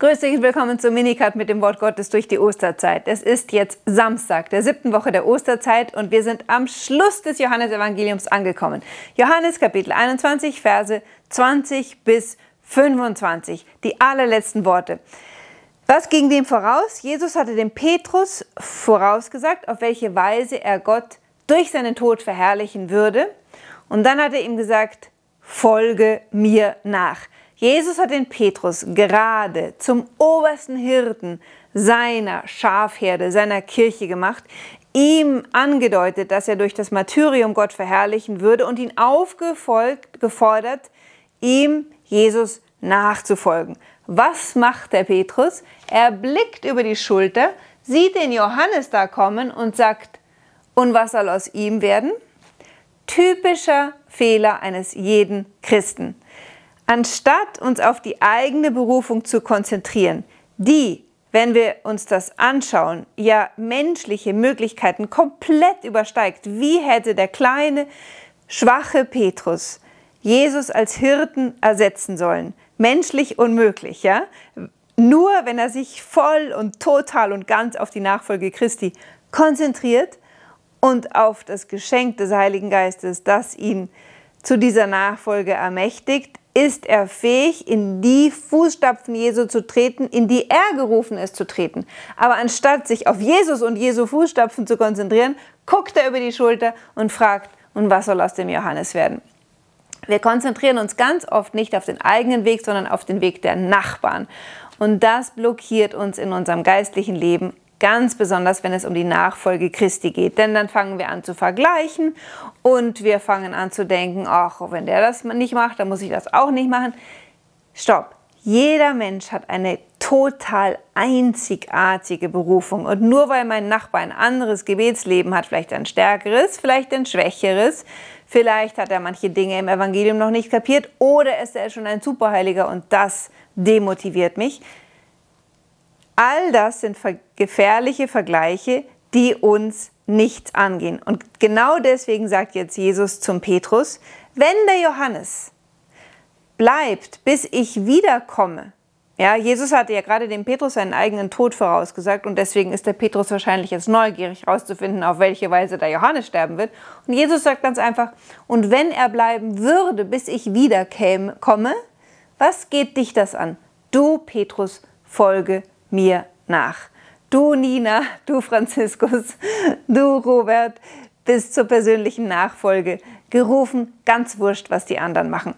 Grüß dich und willkommen zum Minicut mit dem Wort Gottes durch die Osterzeit. Es ist jetzt Samstag, der siebten Woche der Osterzeit und wir sind am Schluss des Johannesevangeliums angekommen. Johannes Kapitel 21, Verse 20 bis 25, die allerletzten Worte. Was ging dem voraus? Jesus hatte dem Petrus vorausgesagt, auf welche Weise er Gott durch seinen Tod verherrlichen würde. Und dann hat er ihm gesagt, folge mir nach. Jesus hat den Petrus gerade zum obersten Hirten seiner Schafherde, seiner Kirche gemacht, ihm angedeutet, dass er durch das Martyrium Gott verherrlichen würde und ihn aufgefordert, ihm Jesus nachzufolgen. Was macht der Petrus? Er blickt über die Schulter, sieht den Johannes da kommen und sagt, und was soll aus ihm werden? Typischer Fehler eines jeden Christen. Anstatt uns auf die eigene Berufung zu konzentrieren, die, wenn wir uns das anschauen, ja menschliche Möglichkeiten komplett übersteigt. Wie hätte der kleine, schwache Petrus Jesus als Hirten ersetzen sollen? Menschlich unmöglich, ja? Nur wenn er sich voll und total und ganz auf die Nachfolge Christi konzentriert und auf das Geschenk des Heiligen Geistes, das ihn zu dieser Nachfolge ermächtigt, ist er fähig, in die Fußstapfen Jesu zu treten, in die er gerufen ist zu treten. Aber anstatt sich auf Jesus und Jesu Fußstapfen zu konzentrieren, guckt er über die Schulter und fragt, und was soll aus dem Johannes werden? Wir konzentrieren uns ganz oft nicht auf den eigenen Weg, sondern auf den Weg der Nachbarn. Und das blockiert uns in unserem geistlichen Leben Ganz besonders, wenn es um die Nachfolge Christi geht. Denn dann fangen wir an zu vergleichen und wir fangen an zu denken, ach, wenn der das nicht macht, dann muss ich das auch nicht machen. Stopp. Jeder Mensch hat eine total einzigartige Berufung. Und nur weil mein Nachbar ein anderes Gebetsleben hat, vielleicht ein stärkeres, vielleicht ein schwächeres, vielleicht hat er manche Dinge im Evangelium noch nicht kapiert oder ist er schon ein Superheiliger und das demotiviert mich, All das sind gefährliche Vergleiche, die uns nichts angehen. Und genau deswegen sagt jetzt Jesus zum Petrus, wenn der Johannes bleibt, bis ich wiederkomme, ja, Jesus hatte ja gerade dem Petrus seinen eigenen Tod vorausgesagt und deswegen ist der Petrus wahrscheinlich jetzt neugierig herauszufinden, auf welche Weise der Johannes sterben wird. Und Jesus sagt ganz einfach, und wenn er bleiben würde, bis ich wiederkomme, was geht dich das an? Du, Petrus, folge mir nach. Du Nina, du Franziskus, du Robert, bis zur persönlichen Nachfolge gerufen, ganz wurscht, was die anderen machen.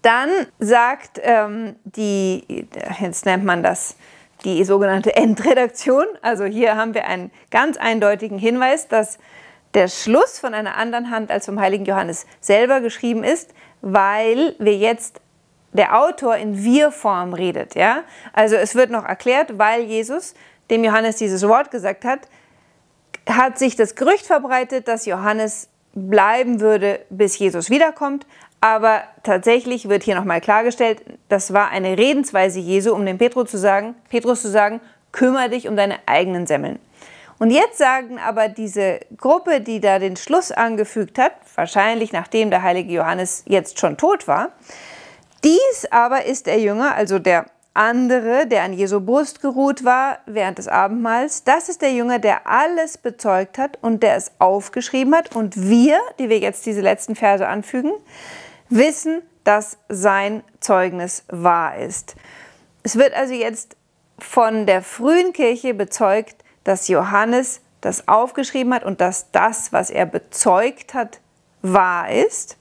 Dann sagt ähm, die, jetzt nennt man das die sogenannte Endredaktion, also hier haben wir einen ganz eindeutigen Hinweis, dass der Schluss von einer anderen Hand als vom heiligen Johannes selber geschrieben ist, weil wir jetzt der Autor in Wir-Form redet. Ja? Also es wird noch erklärt, weil Jesus dem Johannes dieses Wort gesagt hat, hat sich das Gerücht verbreitet, dass Johannes bleiben würde, bis Jesus wiederkommt. Aber tatsächlich wird hier nochmal klargestellt, das war eine Redensweise Jesu, um dem Petrus zu sagen, Petrus zu sagen, kümmere dich um deine eigenen Semmeln. Und jetzt sagen aber diese Gruppe, die da den Schluss angefügt hat, wahrscheinlich nachdem der heilige Johannes jetzt schon tot war, dies aber ist der Jünger, also der andere, der an Jesu Brust geruht war während des Abendmahls, das ist der Jünger, der alles bezeugt hat und der es aufgeschrieben hat. Und wir, die wir jetzt diese letzten Verse anfügen, wissen, dass sein Zeugnis wahr ist. Es wird also jetzt von der frühen Kirche bezeugt, dass Johannes das aufgeschrieben hat und dass das, was er bezeugt hat, wahr ist.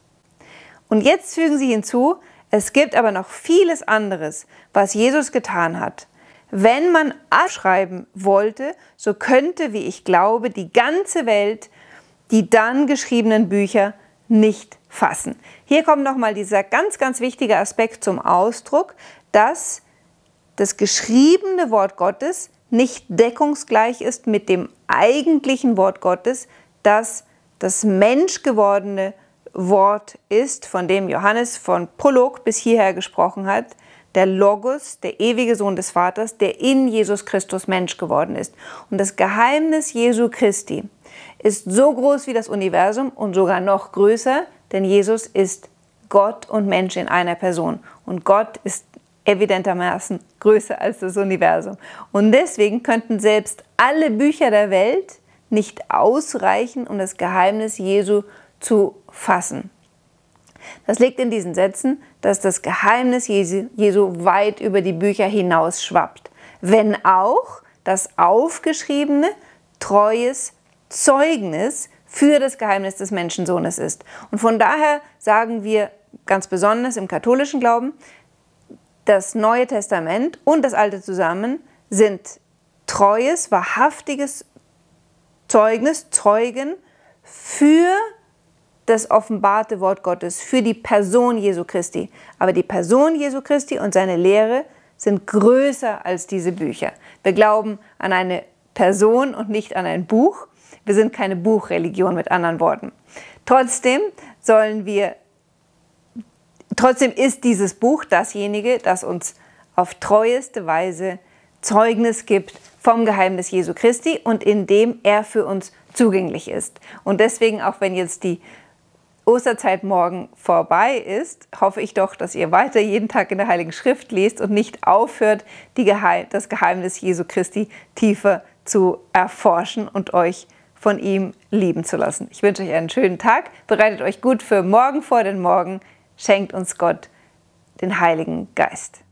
Und jetzt fügen sie hinzu, es gibt aber noch vieles anderes, was Jesus getan hat. Wenn man abschreiben wollte, so könnte, wie ich glaube, die ganze Welt die dann geschriebenen Bücher nicht fassen. Hier kommt nochmal dieser ganz, ganz wichtige Aspekt zum Ausdruck, dass das geschriebene Wort Gottes nicht deckungsgleich ist mit dem eigentlichen Wort Gottes, das das menschgewordene Wort ist, von dem Johannes von Prolog bis hierher gesprochen hat, der Logos, der ewige Sohn des Vaters, der in Jesus Christus Mensch geworden ist. Und das Geheimnis Jesu Christi ist so groß wie das Universum und sogar noch größer, denn Jesus ist Gott und Mensch in einer Person. Und Gott ist evidentermaßen größer als das Universum. Und deswegen könnten selbst alle Bücher der Welt nicht ausreichen, um das Geheimnis Jesu zu fassen. Das liegt in diesen Sätzen, dass das Geheimnis Jesu, weit über die Bücher hinaus schwappt, wenn auch das aufgeschriebene treues Zeugnis für das Geheimnis des Menschensohnes ist. Und von daher sagen wir ganz besonders im katholischen Glauben, das Neue Testament und das Alte zusammen sind treues, wahrhaftiges Zeugnis, Zeugen für das offenbarte Wort Gottes, für die Person Jesu Christi. Aber die Person Jesu Christi und seine Lehre sind größer als diese Bücher. Wir glauben an eine Person und nicht an ein Buch. Wir sind keine Buchreligion mit anderen Worten. Trotzdem sollen wir, trotzdem ist dieses Buch dasjenige, das uns auf treueste Weise Zeugnis gibt vom Geheimnis Jesu Christi und in dem er für uns zugänglich ist. Und deswegen, auch wenn jetzt die Osterzeit morgen vorbei ist, hoffe ich doch, dass ihr weiter jeden Tag in der Heiligen Schrift liest und nicht aufhört, Geheim das Geheimnis Jesu Christi tiefer zu erforschen und euch von ihm lieben zu lassen. Ich wünsche euch einen schönen Tag, bereitet euch gut für morgen vor, denn morgen schenkt uns Gott den Heiligen Geist.